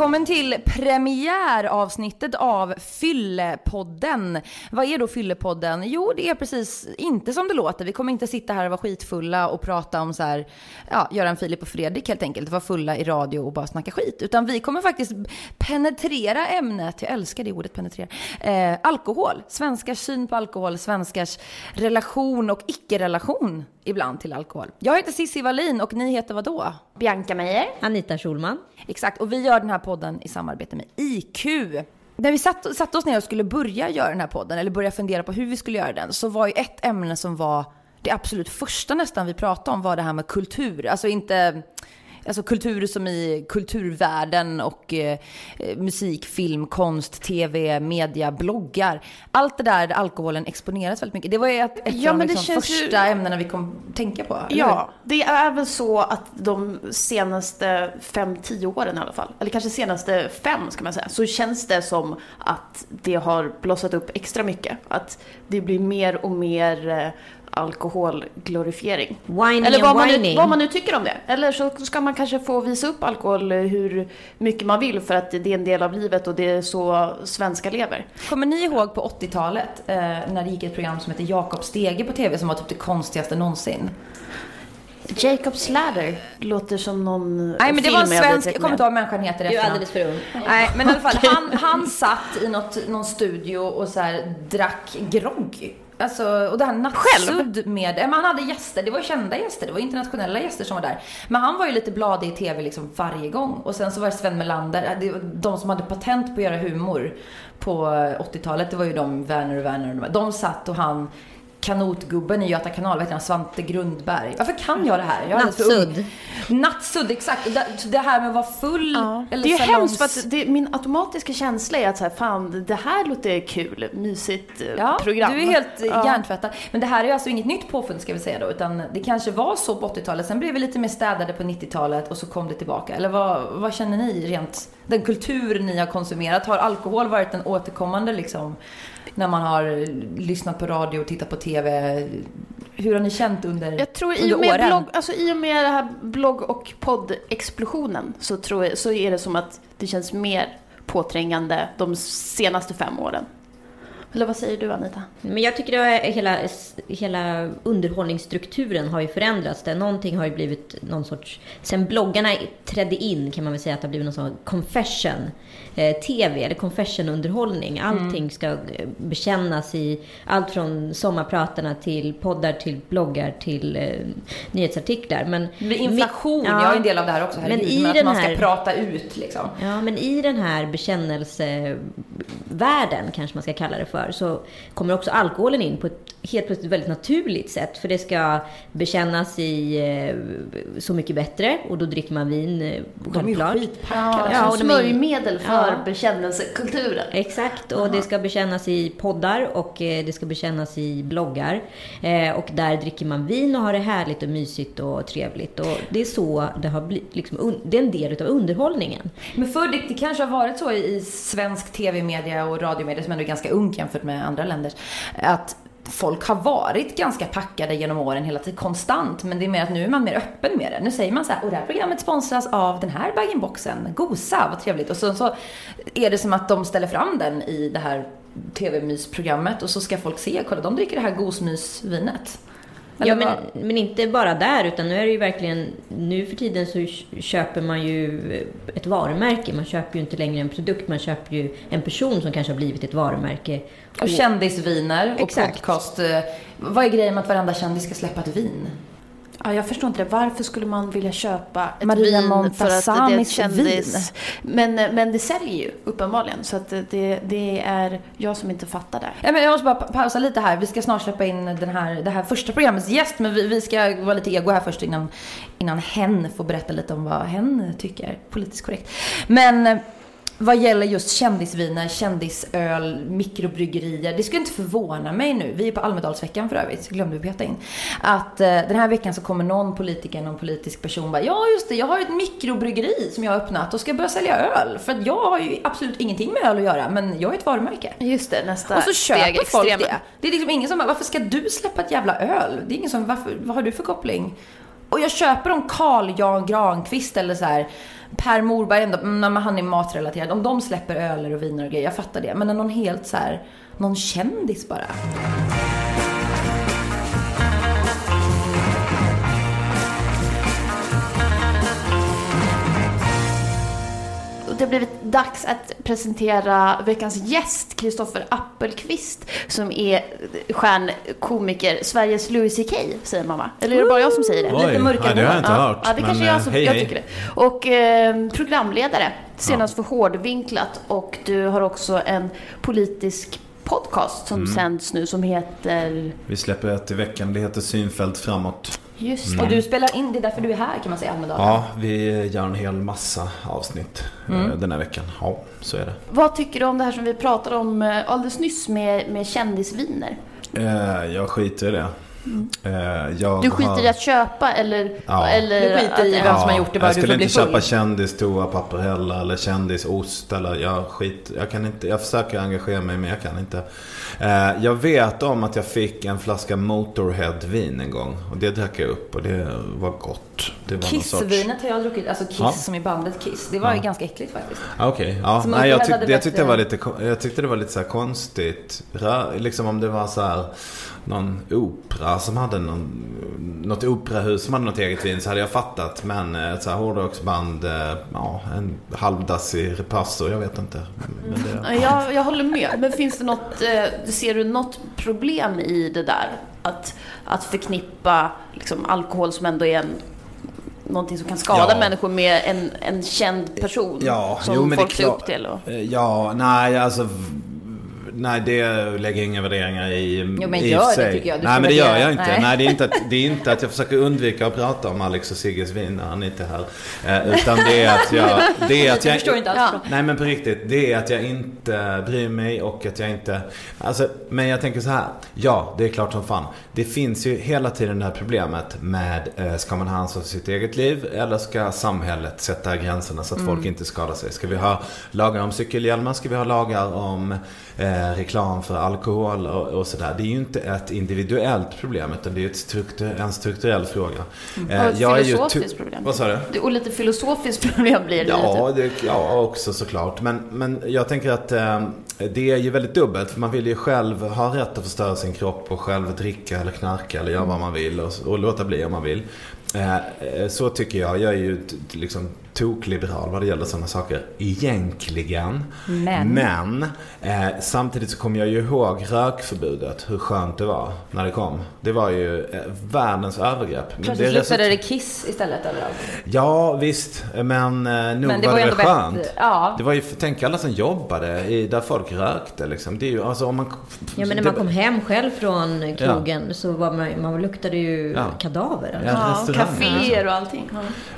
Välkommen till premiäravsnittet av Fyllepodden. Vad är då Fyllepodden? Jo, det är precis inte som det låter. Vi kommer inte sitta här och vara skitfulla och prata om så här, ja, Göran Filip och Fredrik helt enkelt, vara fulla i radio och bara snacka skit. Utan vi kommer faktiskt penetrera ämnet, jag älskar det ordet penetrera, eh, alkohol. Svenskars syn på alkohol, svenskars relation och icke-relation ibland till alkohol. Jag heter Cissi Wallin och ni heter vad då? Bianca Meijer. Anita Schulman. Exakt, och vi gör den här podden i samarbete med IQ. När vi satt, satt oss ner och skulle börja göra den här podden, eller börja fundera på hur vi skulle göra den, så var ju ett ämne som var det absolut första nästan vi pratade om var det här med kultur. Alltså inte Alltså kultur som i kulturvärlden och eh, musik, film, konst, tv, media, bloggar. Allt det där där alkoholen exponeras väldigt mycket. Det var ju ett, ett Ja, av de liksom, första ju- ämnena vi kom tänka på. Ja, det är väl så att de senaste fem, tio åren i alla fall, eller kanske senaste fem ska man säga, så känns det som att det har blossat upp extra mycket. Att det blir mer och mer eh, alkoholglorifiering. Whining Eller vad and man, nu, vad man nu tycker om det. Eller så ska man kanske få visa upp alkohol eh, hur mycket man vill för att det är en del av livet och det är så svenskar lever. Kommer ni ihåg på 80-talet eh, när det gick ett program som hette Jakob Stege på tv som var typ det konstigaste någonsin? Jacob's Ladder låter som någon Nej men det var en svensk, jag kommer inte ihåg vad människan heter Du är alldeles för ung. Nej, men i alla fall, han, han satt i något, någon studio och så här drack grogg. Alltså, och det här nattsudd med, men han hade gäster, det var kända gäster, det var internationella gäster som var där. Men han var ju lite bladig i tv liksom varje gång. Och sen så var det Sven Melander, de som hade patent på att göra humor på 80-talet, det var ju de, Werner och Werner och de, de satt och han kanotgubben i Göta kanal, vad heter han, Svante Grundberg. Varför kan jag det här? Jag. Nattsudd. Nattsudd, exakt. Det, här med att vara full. Ja. Eller det är salongs- hemskt för att det, min automatiska känsla är att så här, fan, det här låter kul, mysigt eh, Ja, program. du är helt ja. Hjärntvättad. Men det här är alltså inget nytt påfund ska vi säga då, utan det kanske var så på 80-talet, sen blev vi lite mer städade på 90-talet och så kom det tillbaka. Eller vad, vad känner ni rent, den kultur ni har konsumerat, har alkohol varit en återkommande liksom, när man har lyssnat på radio och tittat på TV? Hur har ni känt under, Jag tror i och, med åren? blogg, alltså, i och med det här blogg och poddexplosionen så, tror jag, så är det som att det känns mer påträngande de senaste fem åren. Eller vad säger du Anita? Men jag tycker att hela, hela underhållningsstrukturen har ju förändrats. Där någonting har ju blivit någon sorts... Sen bloggarna trädde in kan man väl säga att det har blivit någon sån confession TV eller confession underhållning. Allting ska eh, bekännas i allt från sommarpratarna till poddar till bloggar till eh, nyhetsartiklar. Men inflation, mi- jag är en del av det här också, Men herregud, i men att den man ska här- prata ut liksom. Ja, men i den här bekännelsevärlden, kanske man ska kalla det för, så kommer också alkoholen in på ett helt plötsligt väldigt naturligt sätt. För det ska bekännas i eh, Så mycket bättre och då dricker man vin, eh, De är ju självklart. skitpackade. Ja, Ja, smörjmedel för Ja. bekännelsekulturen. Exakt, och det ska bekännas i poddar och eh, det ska bekännas i bloggar. Eh, och där dricker man vin och har det härligt och mysigt och trevligt. Och det är så det har blivit, liksom, det är en del av underhållningen. Men förr, det, det kanske har varit så i svensk tv-media och radiomedia som ändå är ganska ung jämfört med andra länders. Att folk har varit ganska packade genom åren hela tiden, konstant. Men det är mer att nu är man mer öppen med det. Nu säger man så här, och det här programmet sponsras av den här bag-in-boxen. Gosa, vad trevligt. Och så, så är det som att de ställer fram den i det här tv-mysprogrammet och så ska folk se, kolla de dricker det här gosmysvinet. Eller Ja, men, vad? men inte bara där, utan nu är det ju verkligen... Nu för tiden så köper man ju ett varumärke. Man köper ju inte längre en produkt, man köper ju en person som kanske har blivit ett varumärke. Och kändisviner och Exakt. podcast. eh, Vad är grejen med att varenda kändis ska släppa ett vin? Ja, jag förstår inte det. Varför skulle man vilja köpa ett Maria vin Montazanis kändis? Men, men det säljer ju uppenbarligen. Så att det, det är jag som inte fattar det. Ja, men jag måste bara pa- pausa lite här. Vi ska snart släppa in den här, det här första programmets gäst. Men vi, vi ska vara lite ego här först innan, innan hen får berätta lite om vad hen tycker. Politiskt korrekt. Men vad gäller just kändisviner, kändisöl, mikrobryggerier. Det skulle inte förvåna mig nu. Vi är på Almedalsveckan för övrigt, glömde vi peta in. Att eh, den här veckan så kommer någon politiker, någon politisk person bara Ja just det, jag har ett mikrobryggeri som jag har öppnat och ska börja sälja öl. För att jag har ju absolut ingenting med öl att göra men jag är ett varumärke. Just det, nästa Och så köper steg, folk extremen. det. Det är liksom ingen som bara, varför ska du släppa ett jävla öl? Det är ingen som, varför, vad har du för koppling? Och jag köper om Carl Jan Granqvist eller så här Per Morberg, ändå, mm, när han är matrelaterad. Om de släpper öler och viner och grejer, jag fattar det. Men när någon helt så här, någon kändis bara. Det har blivit dags att presentera veckans gäst, Kristoffer Appelqvist, som är stjärnkomiker, Sveriges Louis CK, säger man va? Eller är det bara jag som säger det? Oj, Lite mörkare ja, det har jag inte hört. Ja, det kanske men, jag som hej, jag tycker det. Och eh, programledare, senast för Hårdvinklat. Och du har också en politisk podcast som Mm. sänds nu som heter... Vi släpper ett i veckan. Det heter Synfält framåt. Just det. Och du spelar in, det är därför du är här kan man säga, Almedalen. Ja, vi gör en hel massa avsnitt eh, Mm. den här veckan. Ja, så är det. Vad tycker du om det här som vi pratade om eh, alldeles nyss med, med kändisviner? Eh, jag skiter i det. Eh, jag Du skiter har... i att köpa eller... Ja. eller Du skiter i vem som har gjort det bara jag du skulle inte full. köpa kändis toapapper heller eller kändisost eller jag skit. Jag kan inte, jag försöker engagera mig men jag kan inte. Eh, jag vet om att jag fick en flaska Motorhead vin en gång och det drack jag upp och det var gott. Det var någon sorts... Kissvinet har jag druckit, alltså Kiss Ja. som i bandet Kiss. Det var ju ganska äckligt faktiskt. Ah, Okej, ja. Som Nej, jag, tyck, jag tyckte det var lite, jag tyckte det var lite så här konstigt. Liksom om det var så här någon opera som hade någon, något operahus som hade något eget vin så hade jag fattat. Men eh, ett så här hårdrocksband, eh, ja, en halvdassig repasso, jag vet inte. Men det, Ja, Jag, jag håller med. Men finns det något, eh, ser du något problem i det där? Att, att förknippa liksom, alkohol som ändå är en, någonting som kan skada Ja. människor med en, en känd person Ja, som jo, folk ser upp till? Och... Eh, Ja, nej alltså. Nej, det lägger inga värderingar i. Jo, men i gör för det, sig. tycker jag. Du Nej, men det gör jag inte. nej. Nej, det, är inte att, det är inte att jag försöker undvika att prata om Alex och Sigges vin när han inte är här. Eh, utan det är att jag... Det är att Jag jag förstår inte alls. Nej men på riktigt, det är att jag inte bryr mig och att jag inte... Alltså, men jag tänker så här. Ja, det är klart som fan. Det finns ju hela tiden det här problemet med eh, ska man ha ansvar för sitt eget liv eller ska samhället sätta gränserna så att folk inte skadar sig? Ska vi ha lagar om cykelhjälmar? Ska vi ha lagar om eh, reklam för alkohol och, och sådär? Det är ju inte ett individuellt problem utan det är ett struktur, en strukturell fråga. Eh, Och ett jag filosofiskt problem. Vad sa du? Det- Och lite filosofiskt problem blir det Ja, det, ja, också såklart. Men, men jag tänker att eh, det är ju väldigt dubbelt. För man vill ju själv ha rätt att förstöra sin kropp och själv dricka eller knarka eller göra vad man vill och, och låta bli om man vill. Eh, eh, så tycker jag. Jag är ju liksom tokliberal vad det gäller sådana saker. Egentligen. Men. Men eh, samtidigt så kommer jag ju ihåg rökförbudet. Hur skönt det var när det kom. Det var ju eh, världens övergrepp. Plötsligt resultat- luktade det Kiss istället överallt. Ja, visst. Men eh, nog Men det var var det skönt. bättre. Ja. Det var ju, tänk alla som jobbade i, där folk rökte liksom. Det är ju, alltså om man... Ja, men när det- man kom hem själv från krogen så var man, man luktade ju Ja. kadaver. Alltså. Ja, Ja, kaféer och allting.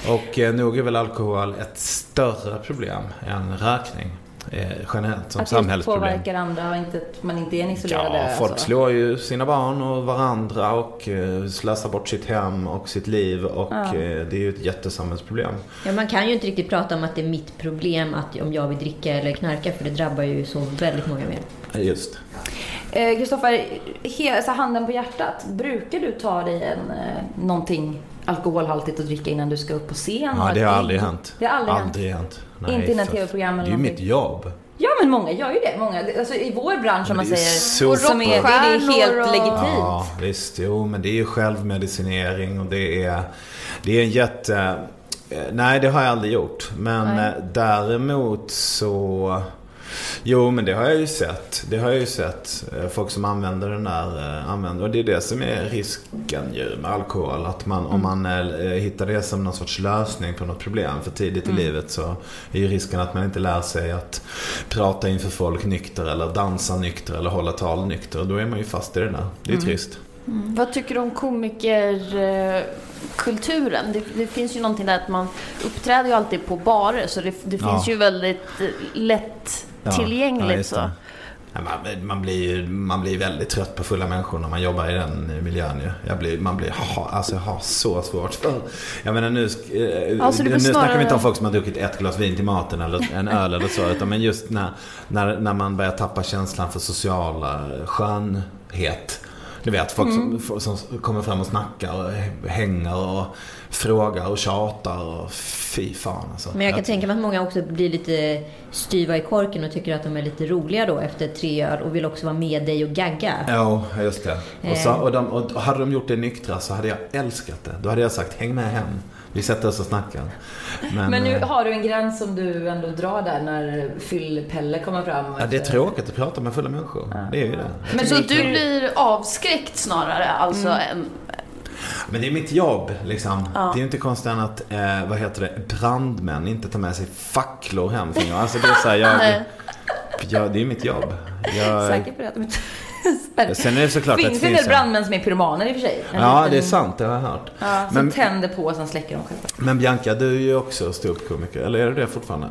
Ja. Och eh, nog är väl alkohol ett större problem än rökning. Eh, generellt som Att det samhällsproblem. påverkar andra och inte, att man inte är en isolerad Ja, folk alltså. slår ju sina barn och varandra och eh, slösar bort sitt hem och sitt liv. Och Ja. eh, det är ju ett jättesamhällsproblem. Ja, man kan ju inte riktigt prata om att det är mitt problem att om jag vill dricka eller knarka för det drabbar ju så väldigt många mer. Just. Eh, Kristoffer, så handen på hjärtat. Brukar du ta dig en, eh, någonting alkoholhaltigt att dricka innan du ska upp på scen? Ja, det har aldrig hänt. Det har aldrig, hänt. Aldrig hänt. Inte innan tv-program eller Det är ju mitt jobb. Ja, men många gör ju det. Många, alltså, I vår bransch, om man det är ju säger, så som är, det, är helt och- legitimt. Ja, visst. Jo, men det är ju självmedicinering och det är, det är en jätte... eh, Nej, det har jag aldrig gjort. Men Nej. eh, däremot så... Jo, men det har jag ju sett. Det har jag ju sett. Eh, Folk som använder den där, eh, använder. Och det är det som är risken ju med alkohol. Att man, om man eh, hittar det som någon sorts lösning på något problem för tidigt i livet så är ju risken att man inte lär sig att prata inför folk nykter eller dansa nykter eller hålla tal nykter. Då är man ju fast i det där. Det är trist. Mm. Vad tycker du om komikerkulturen? Det, det finns ju någonting där att man uppträder ju alltid på barer så det, det Ja. finns ju väldigt lätt Ja, tillgängligt. ja, man, man, blir, ju- man blir väldigt trött på fulla människor när man jobbar i den miljön ju. Jag blir, man blir, ha, alltså jag har så svårt för... Jag menar nu, Ja, så du nu snackar vi inte om folk som har druckit ett glas vin till maten eller en öl eller så. Utan men just när, när, när man börjar tappa känslan för sociala skönhet. Du vet, folk som, som kommer fram och snackar och hänger och frågar och tjatar och fy fan alltså. Men jag kan tänka mig att många också blir lite styva i korken och tycker att de är lite roliga då efter tre öl och vill också vara med dig och gagga. Ja, just det. Och, så, Eh. och, de, och hade de gjort det nyktra så hade jag älskat det. Då hade jag sagt häng med hem. Vi sätter oss och snackar. Men, Men nu eh, har du en gräns som du ändå drar där när fyll-Pelle kommer fram. ja, det är tråkigt att prata med fulla människor. Det är ju det. Men så du blir avskräckt snarare, alltså än... Men det är mitt jobb liksom. Ja. Det är ju inte konstigt än att, eh, vad heter det, brandmän inte tar med sig facklor hem. Alltså det är så här, jag, jag, det är mitt jobb. Jag, Säker på det? Sen är det såklart finns att det en det del finns brandmän som är pyromaner i och för sig. En Ja, liten- det är sant. Det har jag hört. Ja, som Men- tänder på och sen släcker de själva. Men Bianca, du är ju också ståuppkomiker. Eller är du det fortfarande?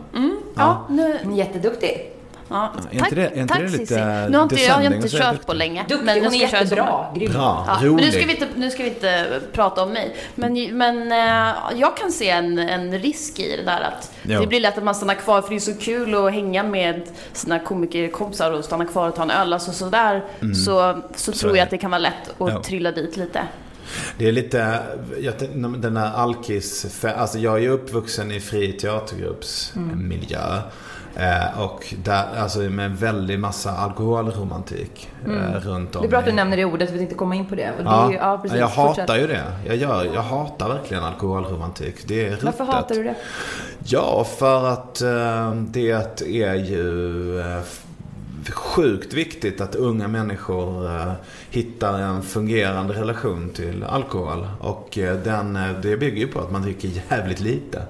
Ja, nu... Jätteduktig. Ja, är inte det- är inte det lite Cissi. Nu har inte jag, jag har inte kört på länge. Duktig, men hon är jättebra. Grym. Bra, Ja, men nu ska, vi inte, nu ska vi inte prata om mig. Men, men eh, jag kan se en, en risk i det där att Ja. det blir lätt att man stannar kvar för det är så kul att hänga med sina komikerkompisar och stanna kvar och ta en öl. Alltså sådär så, så, tror är jag att det kan vara lätt att Ja. trilla dit lite. Det är lite, jag, den där alkis, alltså jag är ju uppvuxen i fri teatergruppsmiljö. Eh, och där, alltså med en väldig massa alkoholromantik eh, runt om. Det är bra att du nämner det ordet, vi tänkte komma in på det. Det Ja, ju, ja, precis. jag Fortsätt. hatar ju det. Jag, gör, jag hatar verkligen alkoholromantik. Det är ruttet. Varför hatar du det? Ja, för att eh, det är ju eh, sjukt viktigt att unga människor eh, hittar en fungerande relation till alkohol. Och eh, den, det bygger ju på att man dricker jävligt lite.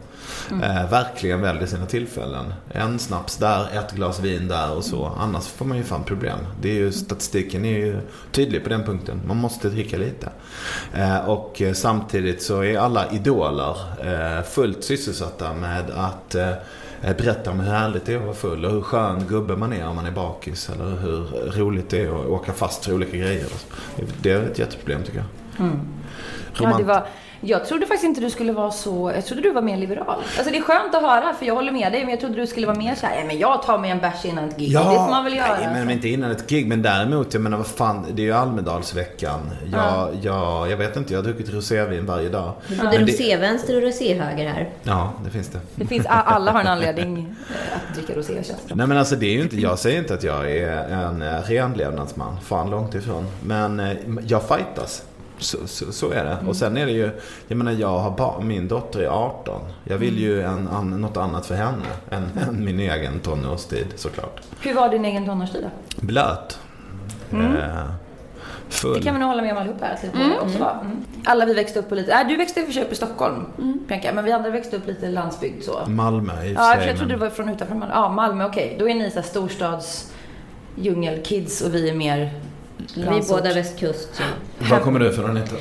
Eh, verkligen väljer sina tillfällen. En snaps där, ett glas vin där och så. Annars får man ju fan problem. Det är ju, statistiken är ju tydlig på den punkten. Man måste dricka lite. Eh, och eh, samtidigt så är alla idoler eh, fullt sysselsatta med att eh, eh, berätta om hur härligt det är att vara full och hur skön gubbe man är om man är bakis. Eller hur roligt det är att åka fast för olika grejer. Det är ett jätteproblem tycker jag. Ja, Romant- det var, jag trodde faktiskt inte du skulle vara så... Jag trodde du var mer liberal. Alltså det är skönt att höra, för jag håller med dig. Men jag trodde du skulle vara mer så här, "Nej, men jag tar mig en bärs innan ett gig. det får man väl göra. Nej, men inte innan ett gig. Men däremot, jag menar vad fan, det är ju Almedalsveckan. Jag, jag, jag vet inte, jag har druckit rosévin varje dag. Det- rosévänster och roséhöger här. Ja, det finns det. Det finns, alla har en anledning eh, att dricka rosé känns det. Nej men alltså det är ju inte, jag säger inte att jag är en eh, renlevnadsman. Fan långt ifrån. Men eh, jag fightas. Så, så, så är det. Och sen är det ju, jag menar jag har barn, min dotter är 18. Jag vill ju en, an, något annat för henne än, än min egen tonårstid såklart. Hur var din egen tonårstid då? Blöt. Eh, full. Det kan vi nog hålla med om allihop här. Det båda också var. Mm. Alla vi växte upp på lite... Nej, du växte i och för sig upp i Stockholm, Bianca. Men vi andra växte upp lite landsbygd så. Malmö i och Ja, jag trodde men- du var från utanför Malmö. Ja, Malmö, okej. Då är ni så här storstads djungelkids och vi är mer Vi är båda västkust. Var kommer du ifrån Anita?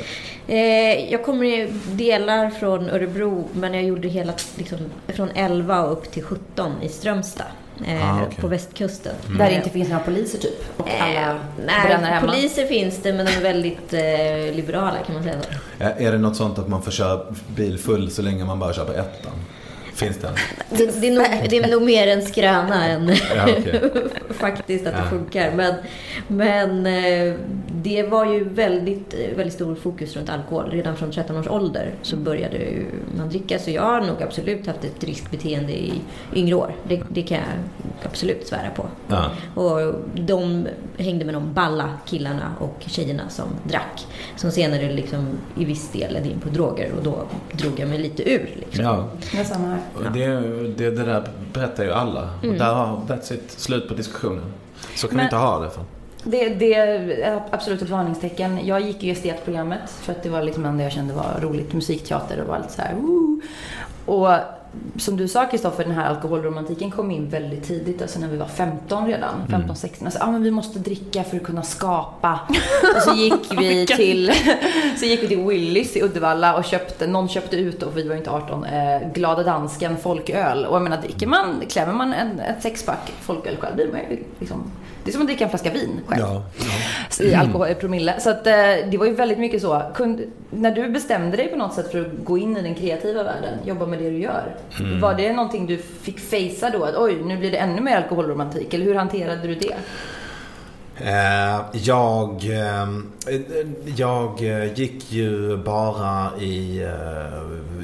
Eh, jag kommer i delar från Örebro, men jag gjorde hela liksom, från 11 och upp till 17 i Strömstad. Eh, Ah, okej. På västkusten. Där det inte finns några poliser typ. Och alla Eh, nej, hemma. poliser finns det, men de är väldigt eh, liberala kan man säga. så. Är är det något sånt att man får köra bil full så länge man bara kör på ettan? Finns det? Det, det, är nog, det är nog mer en skröna än Ja, okej. faktiskt att det Ja. funkar. Men, men eh, det var ju väldigt, eh, väldigt stor fokus runt alkohol. Redan från 13 års ålder så började man dricka. Så jag har nog absolut haft ett riskbeteende i yngre år. Det, det kan jag absolut svära på. Ja. Och de hängde med de balla killarna och tjejerna som drack. Som senare liksom i viss del ledde in på droger och då drog jag mig lite ur. Liksom. ja. Och Det, det, det där berättar ju alla. Mm. Och där har, that's it, slut på diskussionen. Så kan Men- vi inte ha det. För. Det, det är absolut ett varningstecken. Jag gick ju estetprogrammet för att det var liksom det enda jag kände var roligt. Musikteater och var lite så här, woo. Och som du sa Kristoffer, den här alkoholromantiken kom in väldigt tidigt, alltså när vi var 15 redan. 15, 16. Alltså, ah, men vi måste dricka för att kunna skapa. Och så gick vi till, så gick vi till Willys i Uddevalla och köpte, någon köpte ut och vi var ju inte 18, eh, Glada Dansken folköl. Och jag menar, dricker man, klämmer man en, ett sexpack folköl själv, blir man ju liksom, det är som att dricka en flaska vin själv i alkohol, i promille. Så att eh, det var ju väldigt mycket så. Kund, när du bestämde dig på något sätt för att gå in i den kreativa världen, jobba med det du gör. Var det någonting du fick fejsa då? Att oj, nu blir det ännu mer alkoholromantik. Eller hur hanterade du det? Eh, jag, eh, jag gick ju bara i...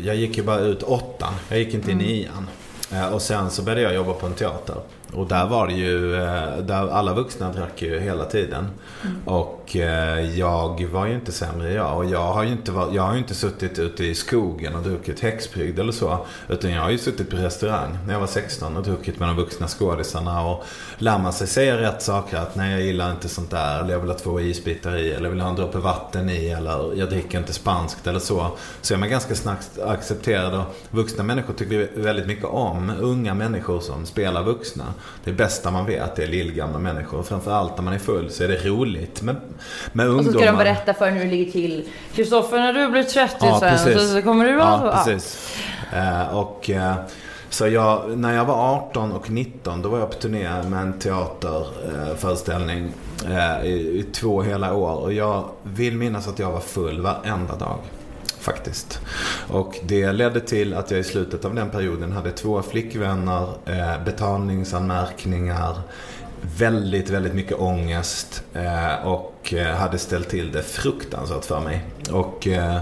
Jag gick ju bara ut åttan. Jag gick inte i nian. Eh, och sen så började jag jobba på en teater. Och där var det ju, eh, där alla vuxna drack ju hela tiden. Mm. Och eh, jag var ju inte sämre jag. Och jag har ju inte, jag har ju inte suttit ute i skogen och druckit häxbrygd eller så. Utan jag har ju suttit på restaurang när jag var 16 och druckit med de vuxna skådisarna. Och lär man sig säga rätt saker. Att nej jag gillar inte sånt där. Eller jag vill ha två isbitar i. Eller jag vill ha en droppe vatten i. Eller jag dricker inte spanskt eller så. Så är man ganska snabbt accepterad. Och vuxna människor tycker väldigt mycket om unga människor som spelar vuxna. Det bästa man vet är lillgamla människor. Framförallt när man är full så är det roligt med, med ungdomar. Och så ska de berätta för hur det ligger till. Kristoffer, när du blir 30 ja, sen precis. så kommer du vara Ja, precis. Uh, och... Uh, så jag, när jag var 18 och 19 då var jag på turné med en teaterföreställning eh, i, i, två hela år. Och jag vill minnas att jag var full varenda dag faktiskt. Och det ledde till att jag i slutet av den perioden hade två flickvänner, eh, betalningsanmärkningar, väldigt, väldigt mycket ångest eh, och eh, hade ställt till det fruktansvärt för mig. Och eh,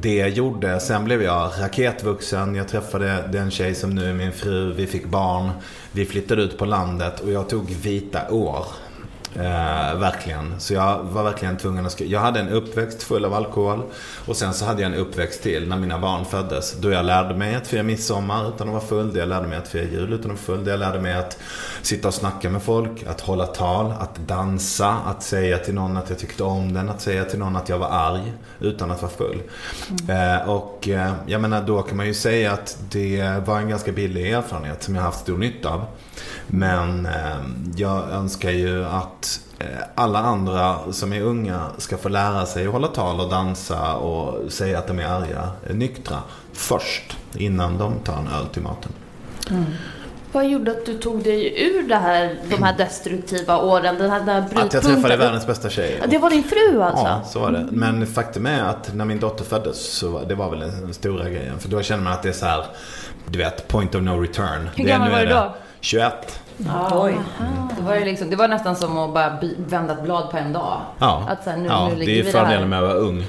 det gjorde, sen blev jag raketvuxen. Jag träffade den tjej som nu är min fru. Vi fick barn. Vi flyttade ut på landet och jag tog vita år. Eh, verkligen. Så jag var verkligen tvungen att skriva. Jag hade en uppväxt full av alkohol. Och sen så hade jag en uppväxt till när mina barn föddes. Då jag lärde mig att fira midsommar utan att vara full. Då jag lärde mig att fira jul utan att vara full. Då jag lärde mig att sitta och snacka med folk. Att hålla tal. Att dansa. Att säga till någon att jag tyckte om den. Att säga till någon att jag var arg. Utan att vara full. Mm. Eh, och eh, jag menar då kan man ju säga att det var en ganska billig erfarenhet som jag haft stor nytta av. Men eh, jag önskar ju att eh, alla andra som är unga ska få lära sig att hålla tal och dansa och säga att de är arga, är nyktra först. Innan de tar en öl till maten. Mm. Vad gjorde att du tog dig ur det här, de här destruktiva åren? Den här, den här att jag träffade världens bästa tjej. Det var din fru alltså? Ja, så var det. Men faktum är att när min dotter föddes så var det var väl den stora grejen. För då känner man att det är så här, du vet, point of no return. Hur gammal var du då? 21. Ja. Oj. Det var, liksom, det var nästan som att bara vända ett blad på en dag. Ja, att, så här, nu, ja nu det är fördelen med att vara ung.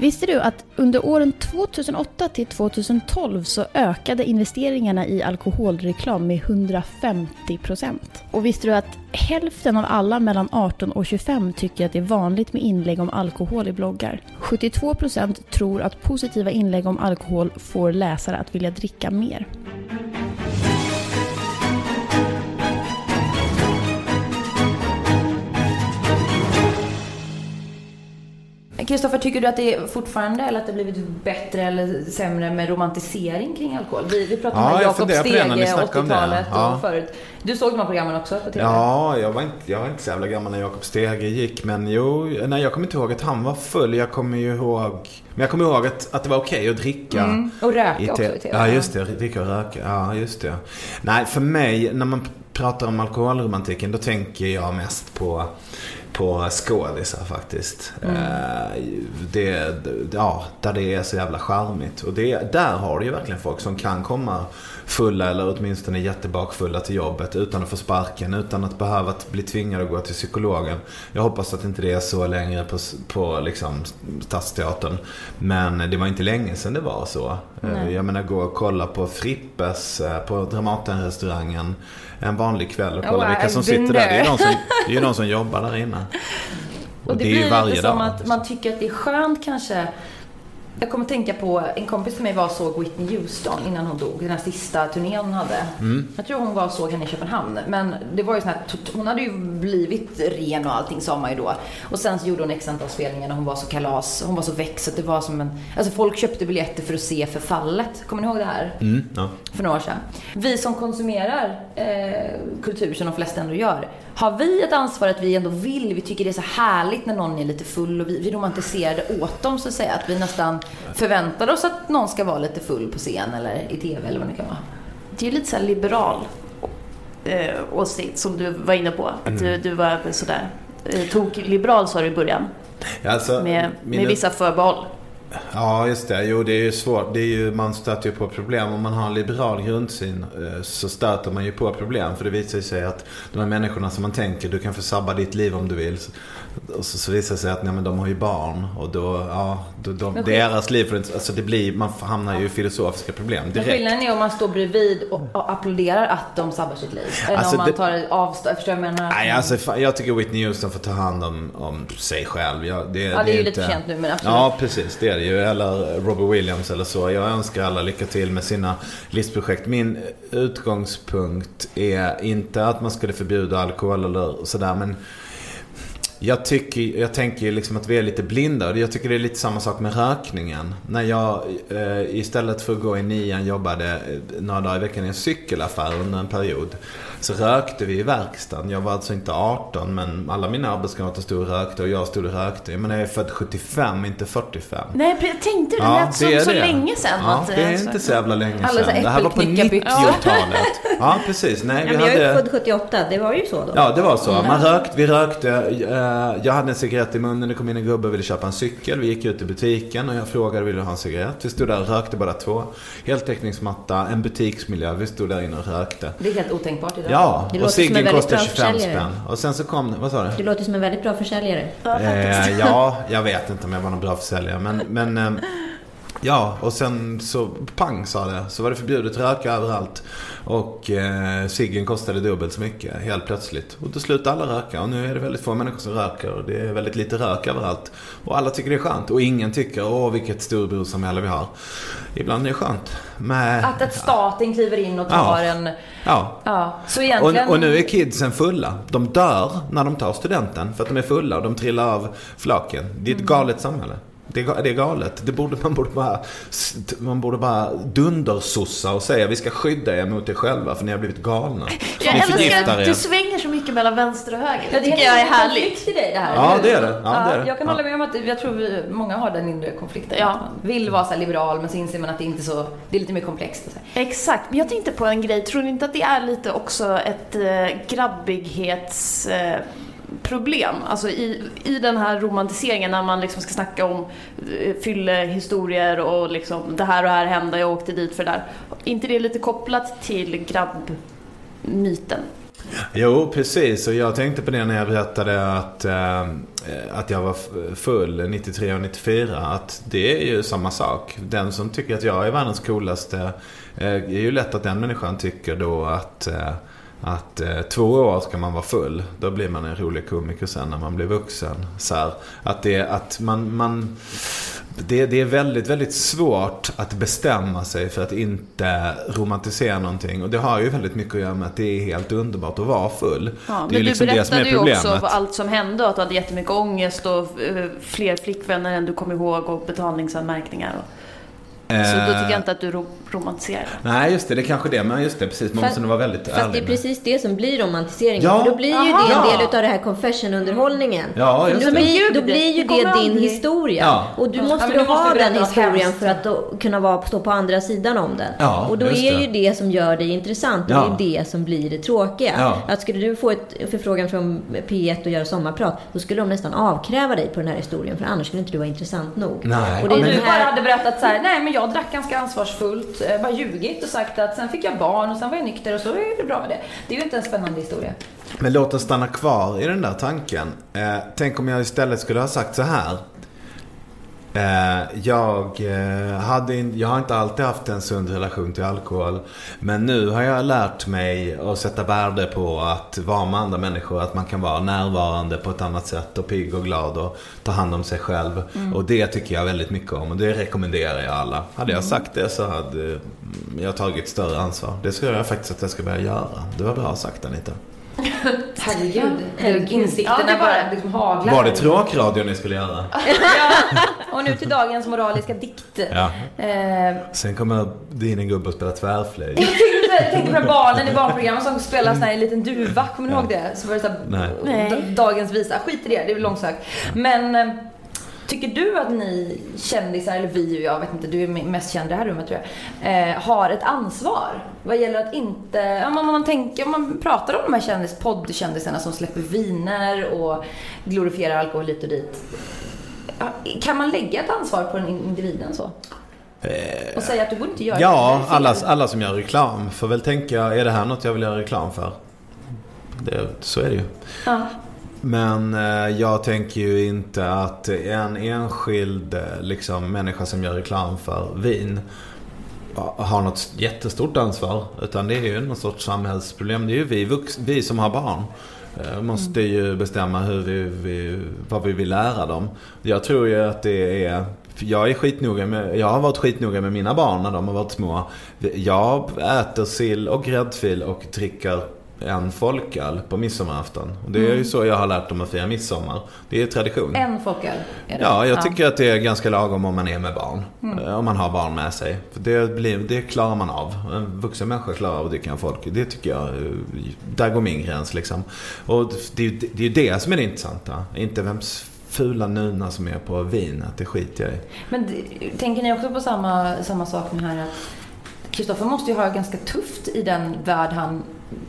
Visste du att under åren 2008 till 2012 så ökade investeringarna i alkoholreklam med 150 procent? Och visste du att hälften av alla mellan 18 och 25 tycker att det är vanligt med inlägg om alkohol i bloggar? 72 procent tror att positiva inlägg om alkohol får läsare att vilja dricka mer. Kristoffer, tycker du att det är fortfarande, eller att det blivit bättre eller sämre med romantisering kring alkohol? Vi, vi pratade ja, om Jakob Stege, 80-talet ja. och förut. Du såg de här programmen också på TV? Ja, jag var inte, jag var inte så jävla gammal när Jakob Stege gick. Men jo, nej, jag kommer inte ihåg att han var full. Jag kommer ju ihåg... Men jag kommer ihåg att, att det var okej okay att dricka. Mm, och röka i också i TV. Ja, just det. Dricka och röka. Ja, just det. Nej, för mig, när man pratar om alkoholromantiken, då tänker jag mest på på skådisar faktiskt. Mm. Eh, det, ja, där det är så jävla charmigt. Och det, där har du ju verkligen folk som kan komma fulla eller åtminstone jättebakfulla till jobbet utan att få sparken, utan att behöva bli tvingade att gå till psykologen. Jag hoppas att inte det är så längre på, på liksom Stadsteatern. Men det var inte länge sedan det var så. Eh, Nej. Jag menar gå och kolla på Frippes eh, på Dramaten-restaurangen en vanlig kväll och kolla oh, vilka som sitter där. Det är ju någon som, det är någon som jobbar där inne. Och, och det, det blir lite som att man tycker att det är skönt kanske jag kommer att tänka på, en kompis till mig var och såg Whitney Houston innan hon dog. Den här sista turnén hon hade. Mm. Jag tror hon var och såg henne i Köpenhamn. Men det var ju sån här, hon hade ju blivit ren och allting sa man ju då. Och sen så gjorde hon x antal spelningar när hon var så kalas. Hon var så växt så det var som en, alltså folk köpte biljetter för att se förfallet. Kommer ni ihåg det här? Mm, ja. För några år sedan. Vi som konsumerar eh, kultur, som de flesta ändå gör, har vi ett ansvar att vi ändå vill, vi tycker det är så härligt när någon är lite full och vi, vi romantiserar det åt dem så att säga. Att vi nästan förväntar oss att någon ska vara lite full på scen eller i TV eller vad det kan vara. Det är ju lite så liberal eh, åsikt som du var inne på. Att du, mm. du var sådär eh, tok-liberal sa du i början. Alltså, med, mina... med vissa förbehåll. Ja, just det. Jo, det är ju svårt. Det är ju, man stöter ju på problem. Om man har en liberal grundsyn eh, så stöter man ju på problem. För det visar sig att de här människorna som man tänker, du kan få sabba ditt liv om du vill. Och så, så visar det sig att nej, men de har ju barn. Och då, ja, då, de, deras liv, alltså det blir, man hamnar ju i filosofiska problem Men direkt. skillnaden är om man står bredvid och, och applåderar att de sabbar sitt liv. Eller Alltså, om man det- tar avstånd. Förstår jag menar? Nej, alltså jag tycker Whitney Houston får ta hand om, om sig själv. Jag, det, Ja, det är ju lite inte- för sent nu, men absolut. Ja, precis. Det är det ju. Eller Robbie Williams eller så. Jag önskar alla lycka till med sina livsprojekt. Min utgångspunkt är inte att man skulle förbjuda alkohol eller sådär, men jag, tycker, jag tänker liksom att vi är lite blinda. Jag tycker det är lite samma sak med rökningen. När jag eh, istället för att gå i nian jobbade eh, några dagar i veckan i en cykelaffär under en period. Så rökte vi i verkstaden. Jag var alltså inte 18 men alla mina arbetskamrater stod och rökte och jag stod och rökte. Men jag är född 75, inte 45. Nej, jag tänkte det. Det lät som så länge sedan. Ja, att, det är eh, inte så jävla länge sedan. Det här var på äppelknyckarbyxor. 90-talet. Ja, precis. Nej, Ja, vi men jag är hade... född 78, det var ju så då. Ja, det var så. Man rökte, vi rökte. Eh, Jag hade en cigarett i munnen. Det kom in en gubbe och ville köpa en cykel. Vi gick ut i butiken och jag frågade vill du ha en cigarett. Vi stod där och rökte båda två. Heltäckningsmatta, en butiksmiljö. Vi stod där inne och rökte. Det är helt otänkbart idag. Ja, Det och låter som en ciggen bra 25 försäljare. spänn. Och sen så kom vad sa du? Du låter som en väldigt bra försäljare. Eh, ja, jag vet inte om jag var någon bra försäljare. Men, men eh, ja, och sen så pang sa det. Så var det förbjudet att röka överallt. Och eh, ciggen kostade dubbelt så mycket helt plötsligt. Och då slutade alla röka. Och nu är det väldigt få människor som röker. Och det är väldigt lite rök överallt. Och alla tycker det är skönt. Och ingen tycker, åh vilket storebrorsamhälle vi har. Ibland är det skönt. Med, Att, att staten kliver in och tar Ja. en... ja, Ja, så egentligen... och, och nu är kidsen fulla. De dör när de tar studenten för att de är fulla och de trillar av flaken. Det är Mm. ett galet samhälle. Det är, ga- det är galet. Det borde, man borde bara, man borde bara dundersossa och säga vi ska skydda er mot er själva för ni har blivit galna. Jag vi älskar att du svänger så mycket mellan vänster och höger. Det tycker jag är härligt. i dig det här. Ja, det är det. Ja, det är det. Jag kan Ja. hålla med om att jag tror vi, många har den inre konflikten. Ja. Man vill vara så här liberal men så inser man att det inte är så, det är lite mer komplext. Och så här. Exakt, men jag tänkte på en grej. Tror ni inte att det är lite också ett eh, grabbighets... Problem. Alltså i, i den här romantiseringen när man liksom ska snacka om eh, fyllehistorier och liksom det här och det här hände, jag åkte dit för det där. Är inte det lite kopplat till grabbmyten? Jo, precis. Och jag tänkte på det när jag berättade att, eh, att jag var full 93 och 94. Att det är ju samma sak. Den som tycker att jag är världens coolaste. Eh, det är ju lätt att den människan tycker då att eh, att eh, två år ska man vara full. Då blir man en rolig komiker sen när man blir vuxen. Så här, att det, att man, man det, det är väldigt, väldigt svårt att bestämma sig för att inte romantisera någonting. Och det har ju väldigt mycket att göra med att det är helt underbart att vara full. Ja, det är men liksom du det som är berättade ju problemet. också allt som hände att du hade jättemycket ångest och eh, fler flickvänner än du kom ihåg och betalningsanmärkningar. Och, så då tycker jag Eh, inte att du ro- romantiserar. Nej, just det. Det är kanske det. Men just det, precis. Man Fast- måste nog vara väldigt Fast det är ärlig. precis det som blir romantiseringen. Ja. För då blir ju Aha. det en Ja. del utav det här confession-underhållningen. Ja, just då det. blir, Men då blir ju det det din aldrig- historia. Ja. Och du Ja, måste men då ha den historien för att då kunna vara, stå på andra sidan om den. Ja, och då är det. ju det som gör dig intressant. Och Ja. det är det som blir det tråkiga. Ja. Att skulle du få ett förfrågan från P1 och göra sommarprat, då skulle de nästan avkräva dig på den här historien. För annars skulle inte du vara intressant nog. Nej. Och det är Om den du bara hade berättat så här, nej men jag jag drack ganska ansvarsfullt, eh, bara ljugit och sagt att sen fick jag barn och sen var jag nykter och så är det bra med det. Det är ju inte en spännande historia. Men låt oss stanna kvar i den där tanken. Eh, tänk om jag istället skulle ha sagt så här. Eh, jag, eh, hade jag har inte alltid haft en sund relation till alkohol. Men nu har jag lärt mig att sätta värde på att vara med andra människor. Att man kan vara närvarande på ett annat sätt och pigg och glad och ta hand om sig själv. Och det tycker jag väldigt mycket om och det rekommenderar jag alla. Hade jag sagt det så hade jag tagit större ansvar. Det tror jag faktiskt att jag ska börja göra. Det var bra sagt Anita. Herregud. Herregud. Insikterna Ja, det var- bara liksom haglar. Var det tråkradio ni skulle göra? Och nu till dagens moraliska dikt. Ja. Eh, Sen kommer din gubbe och spela tvärflöjt. Jag tänkte, på barnen i barnprogrammet som spelar sån här liten duva. Kommer ni ihåg det? Så var det så här, dagens visa. Skit i det, det är väl långsökt. Men eh, tycker du att ni kändisar, eller vi och jag vet inte, du är mest känd i det här rummet tror jag, eh, har ett ansvar vad gäller att inte, om man, man tänker, om man pratar om de här kändis, poddkändisarna som släpper viner och glorifierar alkohol hit och dit. kan man lägga ett ansvar på den individen så? Och säga att du borde inte göra. Ja, det fel. alla, alla som gör reklam får väl tänka, är det här något jag vill göra reklam för? Det, så är det ju. Ja. Men eh, jag tänker ju inte att en enskild eh, liksom, människa som gör reklam för vin har något jättestort ansvar. Utan det är ju någon sorts samhällsproblem. Det är ju vi, vux, vi som har barn. eh, Måste ju bestämma hur vi, vi, vad vi vill lära dem. Jag tror ju att det är jag är skitnoga med, jag har varit skitnoga med mina barn när de har varit små. Jag äter sill och gräddfil och dricker en folköl på midsommarafton. Och det är ju så jag har lärt dem att fira midsommar. Det är tradition. En folköl det. Ja, jag tycker att det är ganska lagom om man är med barn. Eh, Om man har barn med sig. För det, blir, det klarar man av. En vuxen människa klarar av att dricka en folk. Det tycker jag, eh, där går min gräns liksom. Och det, är ju- det är ju det som är det intressanta. Inte vems fula nuna som är på vinet. Det skiter jag i. Men tänker ni också på samma, samma sak med här att Kristoffer måste ju ha ganska tufft i den värld han,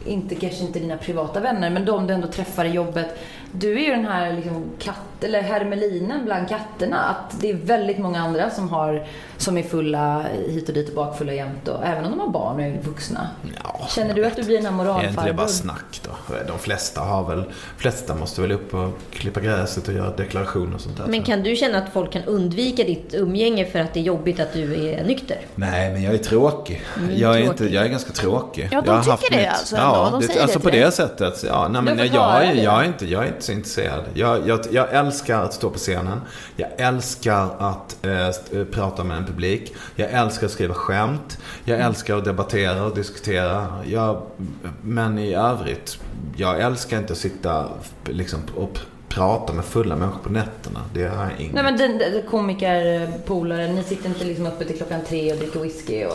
inte kanske inte dina privata vänner, men de du ändå träffar i jobbet. Du är ju den här liksom katt, eller hermelinen bland katterna. Att det är väldigt många andra som, har, som är fulla hit och dit och bakfulla jämt. Och, även om de har barn och är vuxna. Ja, Känner du att du blir den här Är inte det bara snack då? De flesta har väl, flesta måste väl upp och klippa gräset och göra deklarationer och sånt där. Men kan du känna att folk kan undvika ditt umgänge för att det är jobbigt att du är nykter? Nej, men jag är tråkig. Mm, jag, är tråkig. inte, jag är ganska tråkig. Ja, de jag har tycker haft det mitt, alltså. Ja, De det, alltså det på det sättet. Ja, nej, men jag, jag, jag, är inte, jag är inte så intresserad. Jag, jag, jag älskar att stå på scenen. Jag älskar att eh, eh, prata med en publik. Jag älskar att skriva skämt. Jag Mm. älskar att debattera och diskutera. Jag, men i övrigt, jag älskar inte att sitta liksom, och prata med fulla människor på nätterna. Det har jag inget. Nej men den, den, komiker, polare, ni sitter inte liksom uppe till klockan tre och dricker whisky och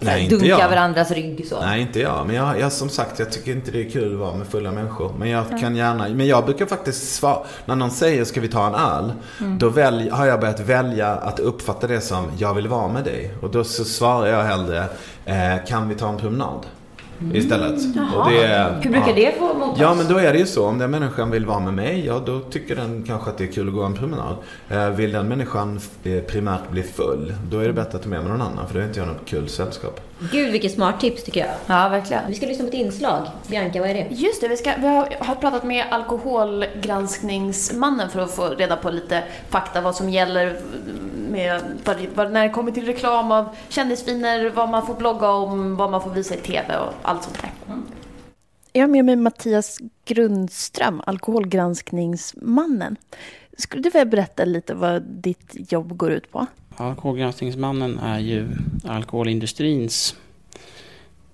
Nej, inte dunkar jag. varandras rygg så? Nej, inte jag. Men jag, jag, som sagt, jag tycker inte det är kul att vara med fulla människor. Men jag kan gärna, men jag brukar faktiskt svara, när någon säger ska vi ta en öl? Mm. Då välj, har jag börjat välja att uppfatta det som, jag vill vara med dig. Och då så svarar jag hellre, eh, kan vi ta en promenad? Istället. Och det Mm. Hur brukar ja. det få mottas? Ja men då är det ju så. Om den människan vill vara med mig, ja då tycker den kanske att det är kul att gå en promenad. Eh, vill den människan eh, primärt bli full, då är det bättre att ta med mig någon annan. För då är inte jag något kul sällskap. Gud vilket smart tips tycker jag. Ja, verkligen. Vi ska lyssna på ett inslag. Bianca, vad är det? Just det, vi, ska, vi har, har pratat med Alkoholgranskningsmannen för att få reda på lite fakta vad som gäller med, när det kommer till reklam av kändisviner, vad man får blogga om, vad man får visa i TV och allt sånt där. Jag har med mig Mattias Grundström, Alkoholgranskningsmannen. Skulle du vilja berätta lite vad ditt jobb går ut på? Alkoholgranskningsmannen är ju alkoholindustrins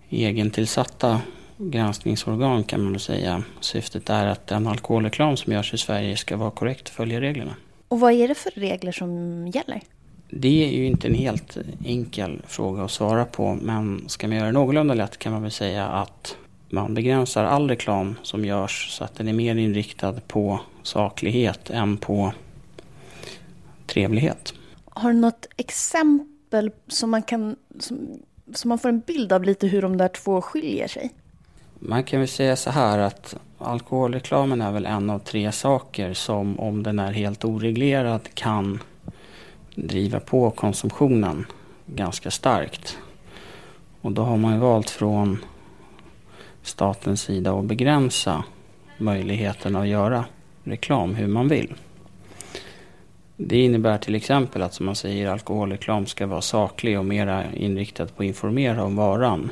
egentillsatta granskningsorgan kan man väl säga. Syftet är att den alkoholreklam som görs i Sverige ska vara korrekt och följa reglerna. Och vad är det för regler som gäller? Det är ju inte en helt enkel fråga att svara på men ska man göra det någorlunda lätt kan man väl säga att man begränsar all reklam som görs så att den är mer inriktad på saklighet än på trevlighet. Har du något exempel som man kan som, som man får en bild av lite hur de där två skiljer sig? Man kan väl säga så här att alkoholreklamen är väl en av tre saker som om den är helt oreglerad kan driva på konsumtionen ganska starkt. Och då har man ju valt från statens sida att begränsa möjligheten att göra reklam hur man vill. Det innebär till exempel att som man säger alkoholreklam ska vara saklig och mera inriktad på att informera om varan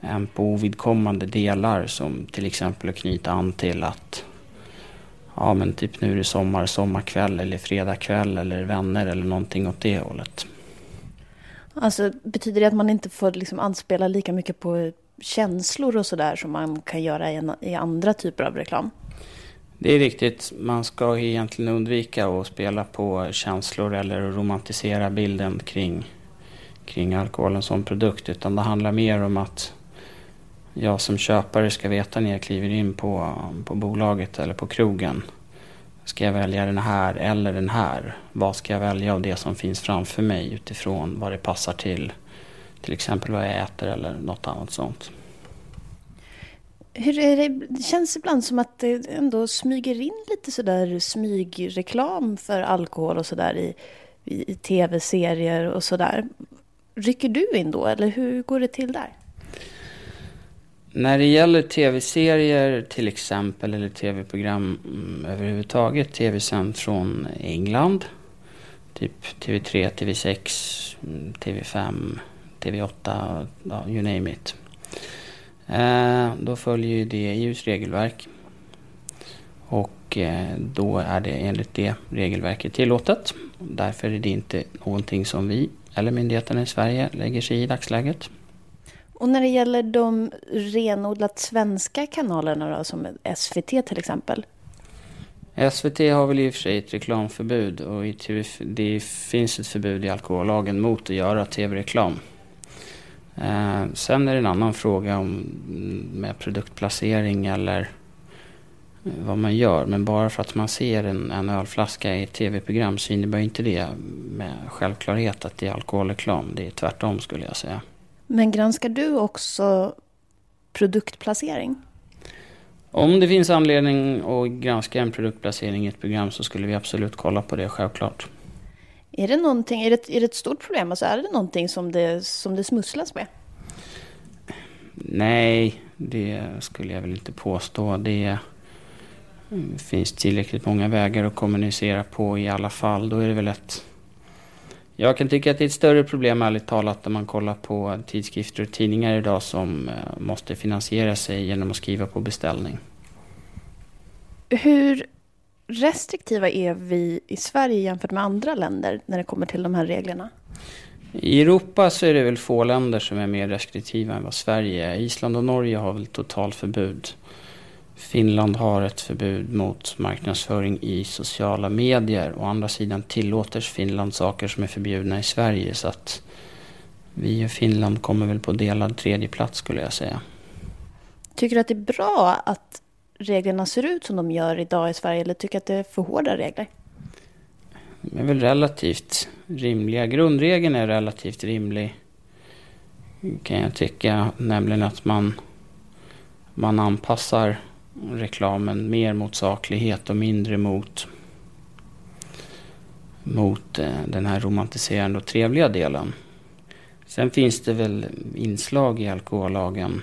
än på ovidkommande delar som till exempel att knyta an till att ja men typ nu är det sommar, sommarkväll eller fredagkväll eller vänner eller någonting åt det hållet. Alltså, betyder det att man inte får liksom anspela lika mycket på känslor och sådär som man kan göra i, en, i andra typer av reklam? Det är riktigt, man ska egentligen undvika att spela på känslor eller romantisera bilden kring, kring alkoholen som produkt utan det handlar mer om att jag som köpare ska veta när jag kliver in på, på bolaget eller på krogen. Ska jag välja den här eller den här? Vad ska jag välja av det som finns framför mig utifrån vad det passar till? Till exempel vad jag äter eller något annat sånt. Hur är det? det känns ibland som att det ändå smyger in lite sådär smygreklam för alkohol och sådär i, i, i tv-serier och sådär. Rycker du in då eller hur går det till där? När det gäller tv-serier till exempel eller tv-program mm, överhuvudtaget tv-sänd från England. Typ TV3, TV6, TV5, TV8, ja, you name it. Eh, då följer ju det EUs regelverk. Och eh, då är det enligt det regelverket tillåtet. Därför är det inte någonting som vi eller myndigheterna i Sverige lägger sig i i dagsläget. Och när det gäller de renodlat svenska kanalerna då, som SVT till exempel? SVT har väl i och för sig ett reklamförbud och det finns ett förbud i alkohollagen mot att göra tv-reklam. Eh, sen är det en annan fråga om mm, med produktplacering eller eh, vad man gör. Men bara för att man ser en, en ölflaska i ett tv-program så innebär inte det med självklarhet att det är alkoholreklam. Det är tvärtom skulle jag säga. Men granskar du också produktplacering? Om det finns anledning att granska en produktplacering i ett program så skulle vi absolut kolla på det, självklart. Är det, någonting, är det, är det ett stort problem? Alltså är det någonting som det, som det smusslas med? Nej, det skulle jag väl inte påstå. Det finns tillräckligt många vägar att kommunicera på i alla fall. Då är det väl ett jag kan tycka att det är ett större problem ärligt talat när man kollar på tidskrifter och tidningar idag som eh, måste finansiera sig genom att skriva på beställning. Hur restriktiva är vi i Sverige jämfört med andra länder när det kommer till de här reglerna? I Europa så är det väl få länder som är mer restriktiva än vad Sverige är. Island och Norge har väl totalförbud. Finland har ett förbud mot marknadsföring i sociala medier. Å andra sidan tillåter Finland saker som är förbjudna i Sverige. Så att vi och Finland kommer väl på delad tredje plats skulle jag säga. Tycker du att det är bra att reglerna ser ut som de gör idag i Sverige eller tycker du att det är för hårda regler? De är väl relativt rimliga. Grundregeln är relativt rimlig kan jag tycka. Nämligen att man, man anpassar reklamen mer mot saklighet och mindre mot, mot eh, den här romantiserande och trevliga delen. Sen finns det väl inslag i alkohollagen,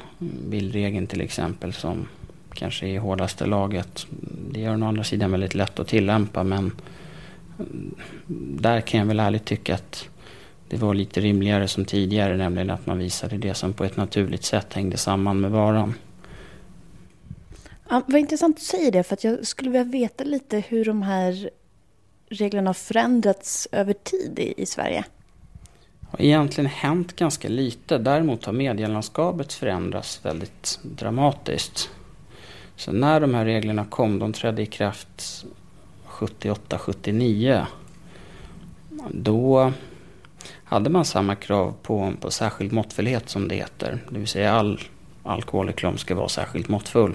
bildregeln till exempel, som kanske är i hårdaste laget. Det gör den å andra sidan väldigt lätt att tillämpa men där kan jag väl ärligt tycka att det var lite rimligare som tidigare, nämligen att man visade det som på ett naturligt sätt hängde samman med varan. Ja, vad intressant att säga det, för att jag skulle vilja veta lite hur de här reglerna har förändrats över tid i, i Sverige. Det har egentligen hänt ganska lite. Däremot har medielandskapet förändrats väldigt dramatiskt. Så när de här reglerna kom, de trädde i kraft 78-79. Då hade man samma krav på, på särskild måttfullhet som det heter. Det vill säga all alkoholreklam ska vara särskilt måttfull.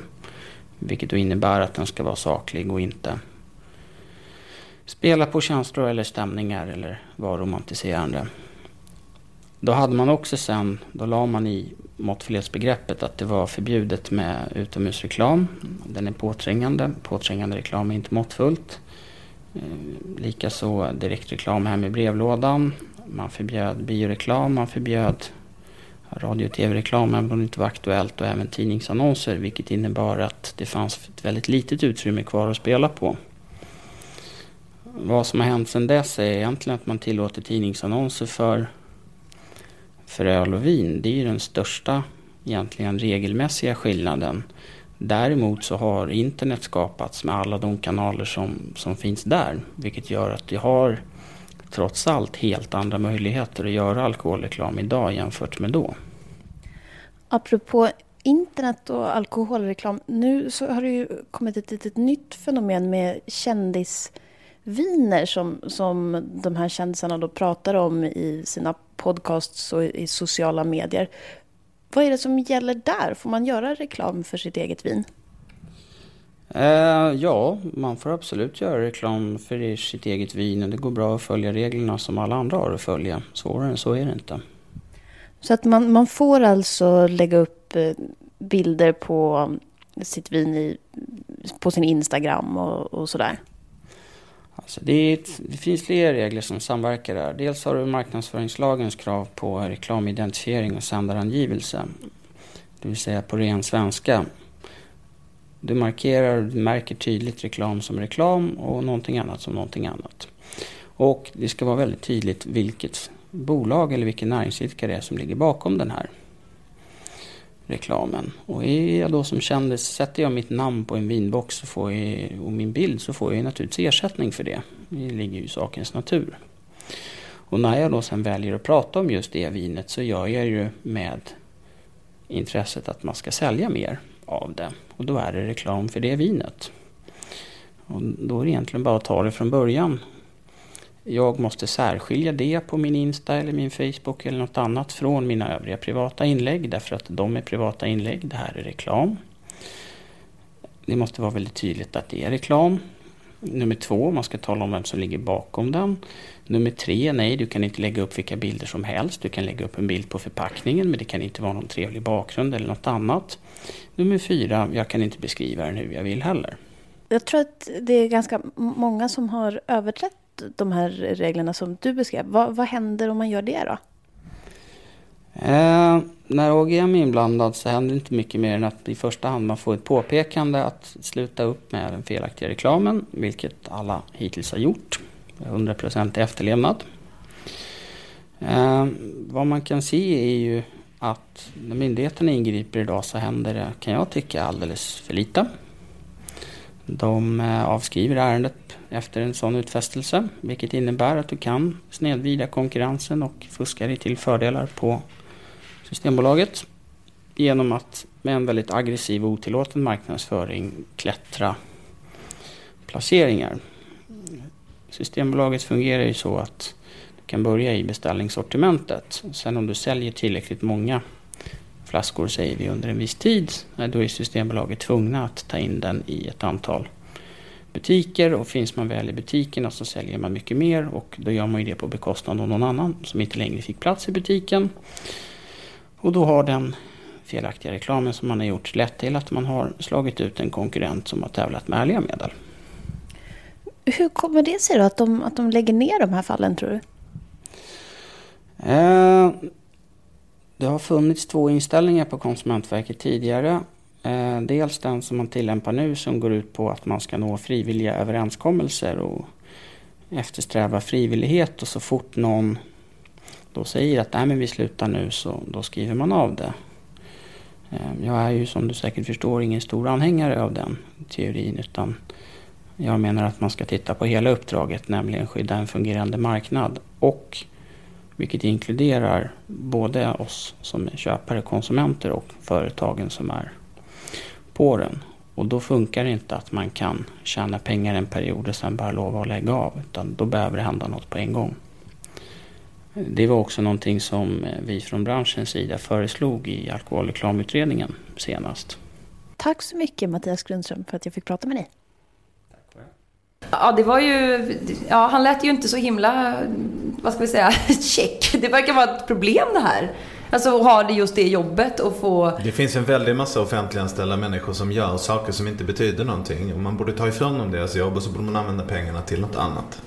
Vilket då innebär att den ska vara saklig och inte spela på känslor eller stämningar eller vara romantiserande. Då hade man också sen, då la man i måttfullhetsbegreppet att det var förbjudet med utomhusreklam. Den är påträngande, påträngande reklam är inte måttfullt. Eh, likaså direktreklam hem i brevlådan. Man förbjöd bioreklam, man förbjöd radio och tv-reklam borde inte var aktuellt och även tidningsannonser vilket innebar att det fanns ett väldigt litet utrymme kvar att spela på. Vad som har hänt sedan dess är egentligen att man tillåter tidningsannonser för, för öl och vin. Det är ju den största egentligen regelmässiga skillnaden. Däremot så har internet skapats med alla de kanaler som, som finns där vilket gör att vi har trots allt helt andra möjligheter att göra alkoholreklam idag jämfört med då. Apropå internet och alkoholreklam. Nu så har det ju kommit ett litet nytt fenomen med kändisviner som, som de här kändisarna då pratar om i sina podcasts och i sociala medier. Vad är det som gäller där? Får man göra reklam för sitt eget vin? Eh, ja, man får absolut göra reklam för sitt eget vin det går bra att följa reglerna som alla andra har att följa. Svårare än så är det inte. Så att man, man får alltså lägga upp eh, bilder på sitt vin i, på sin Instagram och, och sådär? Alltså det, är ett, det finns flera regler som samverkar där. Dels har du marknadsföringslagens krav på reklamidentifiering och sändarangivelse. Det vill säga på ren svenska. Du markerar du märker tydligt reklam som reklam och någonting annat som någonting annat. Och det ska vara väldigt tydligt vilket bolag eller vilken näringsidkare det är som ligger bakom den här reklamen. Och är jag då som kändis, sätter jag mitt namn på en vinbox så får jag, och min bild så får jag naturligtvis ersättning för det. Det ligger ju i sakens natur. Och när jag då sen väljer att prata om just det vinet så gör jag ju med intresset att man ska sälja mer av det. Och då är det reklam för det vinet. Och då är det egentligen bara att ta det från början. Jag måste särskilja det på min Insta eller min Facebook eller något annat från mina övriga privata inlägg därför att de är privata inlägg. Det här är reklam. Det måste vara väldigt tydligt att det är reklam. Nummer två, man ska tala om vem som ligger bakom den. Nummer tre, nej du kan inte lägga upp vilka bilder som helst. Du kan lägga upp en bild på förpackningen men det kan inte vara någon trevlig bakgrund eller något annat. Nummer fyra, jag kan inte beskriva den hur jag vill heller. Jag tror att det är ganska många som har överträtt de här reglerna som du beskrev. Vad, vad händer om man gör det då? Eh, när OGM är inblandad så händer inte mycket mer än att i första hand man får ett påpekande att sluta upp med den felaktiga reklamen, vilket alla hittills har gjort. 100% efterlevnad. Eh, vad man kan se är ju att när myndigheterna ingriper idag så händer det, kan jag tycka, alldeles för lite. De eh, avskriver ärendet efter en sån utfästelse, vilket innebär att du kan snedvrida konkurrensen och fuska dig till fördelar på Systembolaget genom att med en väldigt aggressiv och otillåten marknadsföring klättra placeringar. Systembolaget fungerar ju så att du kan börja i beställningssortimentet. Sen om du säljer tillräckligt många flaskor säger vi under en viss tid, då är Systembolaget tvungna att ta in den i ett antal butiker och finns man väl i butikerna så säljer man mycket mer och då gör man ju det på bekostnad av någon annan som inte längre fick plats i butiken. Och då har den felaktiga reklamen som man har gjort lett till att man har slagit ut en konkurrent som har tävlat med ärliga medel. Hur kommer det sig då att de, att de lägger ner de här fallen tror du? Eh, det har funnits två inställningar på Konsumentverket tidigare. Eh, dels den som man tillämpar nu som går ut på att man ska nå frivilliga överenskommelser och eftersträva frivillighet och så fort någon då säger att Nej, men vi slutar nu så då skriver man av det. Eh, jag är ju som du säkert förstår ingen stor anhängare av den teorin utan jag menar att man ska titta på hela uppdraget, nämligen skydda en fungerande marknad och vilket inkluderar både oss som är köpare, konsumenter och företagen som är på den. Och då funkar det inte att man kan tjäna pengar en period och sen bara lova att lägga av. Utan då behöver det hända något på en gång. Det var också någonting som vi från branschens sida föreslog i alkoholreklamutredningen senast. Tack så mycket Mattias Grundström för att jag fick prata med dig. Ja, det var ju... Ja, han lät ju inte så himla, vad ska vi säga, check. Det verkar vara ett problem det här. Alltså att ha det just det jobbet och få... Det finns en väldig massa offentliganställda människor som gör saker som inte betyder någonting. Och man borde ta ifrån dem deras jobb och så borde man använda pengarna till något annat.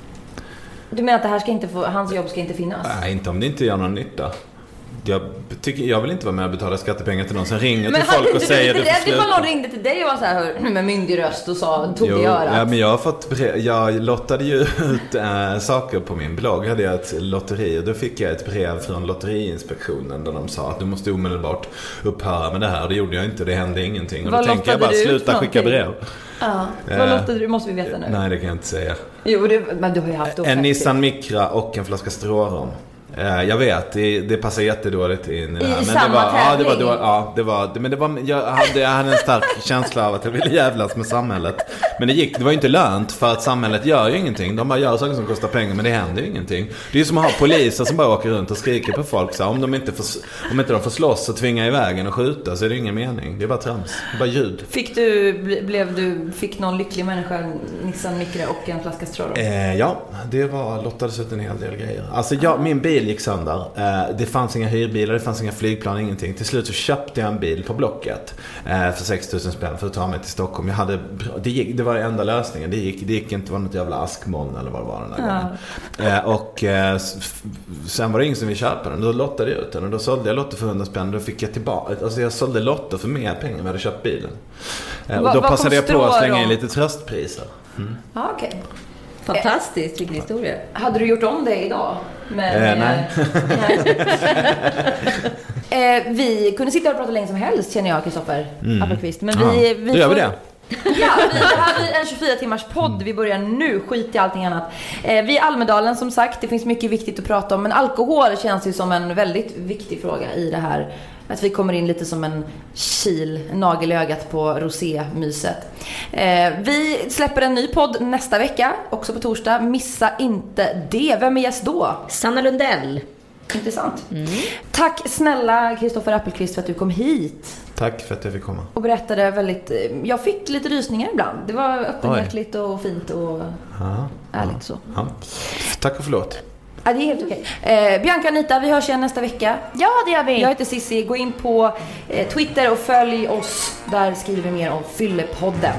Du menar att det här ska inte få, hans jobb ska inte finnas? Nej, inte om det inte gör någon nytta. Jag, tycker, jag vill inte vara med och betala skattepengar till någon som ringer men till folk och säger det det får sluta. någon ringde till dig och var så här med myndig röst och sa, tog jo, i örat. Ja, men jag har fått brev, jag lottade ju ut äh, saker på min blogg. Hade jag ett lotteri och då fick jag ett brev från Lotteriinspektionen där de sa att du måste omedelbart upphöra med det här. Det gjorde jag inte, det hände ingenting. Och Vad då tänker jag bara, sluta skicka brev. Ja. Vad äh, lottade du? måste vi veta nu. Nej, det kan jag inte säga. Jo, det, men du har ju haft En Nissan Micra och en flaska Strårom. Eh, jag vet, det, det passar jättedåligt in i det här. I men samma det var, tävling? ja, det var, då, ja, det var, men det var, jag hade, jag hade en stark känsla av att jag ville jävlas med samhället. Men det gick, det var ju inte lönt för att samhället gör ju ingenting. De bara gör saker som kostar pengar men det händer ju ingenting. Det är ju som att ha poliser som bara åker runt och skriker på folk. Så här, om, de inte får, om inte de får slåss och tvinga i vägen och skjuta så är det ingen mening. Det är bara trams. Det är bara ljud. Fick du, blev du, fick någon lycklig människa en Nissan Micra och en flaska Strårom? Eh, ja, det var, lottades ut en hel del grejer. Alltså jag, min bil bil gick sönder. Eh, det fanns inga hyrbilar, det fanns inga flygplan, ingenting. Till slut så köpte jag en bil på Blocket eh, för 6000 spänn för att ta mig till Stockholm. Jag hade, det, gick, det var den enda lösningen. Det gick, det gick inte, det var något jävla askmoln eller vad det var den där Ja. gången. Eh, och sen var det ingen som ville köpa den. Då lottade jag ut den och då sålde jag lotter för 100 spänn. Då fick jag tillbaka, alltså jag sålde lotter för mer pengar än jag hade köpt bilen. Och då passade jag på att slänga in lite tröstpriser. Ja, okej. Fantastiskt, vilken historia. Hade du gjort om det idag? Men, Eh, nej. nej. eh, vi kunde sitta och prata länge som helst känner jag, Kristoffer Appelqvist. Men vi, Ja, vi då gör vi det. Ja, vi, det här blir en 24 timmars podd. Vi börjar nu, skit i allting annat. Eh, vi är Almedalen som sagt, det finns mycket viktigt att prata om. Men alkohol känns ju som en väldigt viktig fråga i det här. Att vi kommer in lite som en kil, en nagel i ögat på rosémyset. Eh, vi släpper en ny podd nästa vecka, också på torsdag. Missa inte det. Vem är gäst då? Sanna Lundell. Intressant. Tack snälla Kristoffer Appelqvist för att du kom hit Tack för att jag fick komma. och berättade väldigt... eh, Jag fick lite rysningar ibland. Det var öppenhjärtligt och fint och Ja, ärligt så. ja. Tack och förlåt. Ja, det är helt okej. Eh, Bianca och Anita, vi hörs igen nästa vecka. Ja, det gör vi. Jag heter Sissi. Gå in på eh, Twitter och följ oss. Där skriver vi mer om Fyllepodden.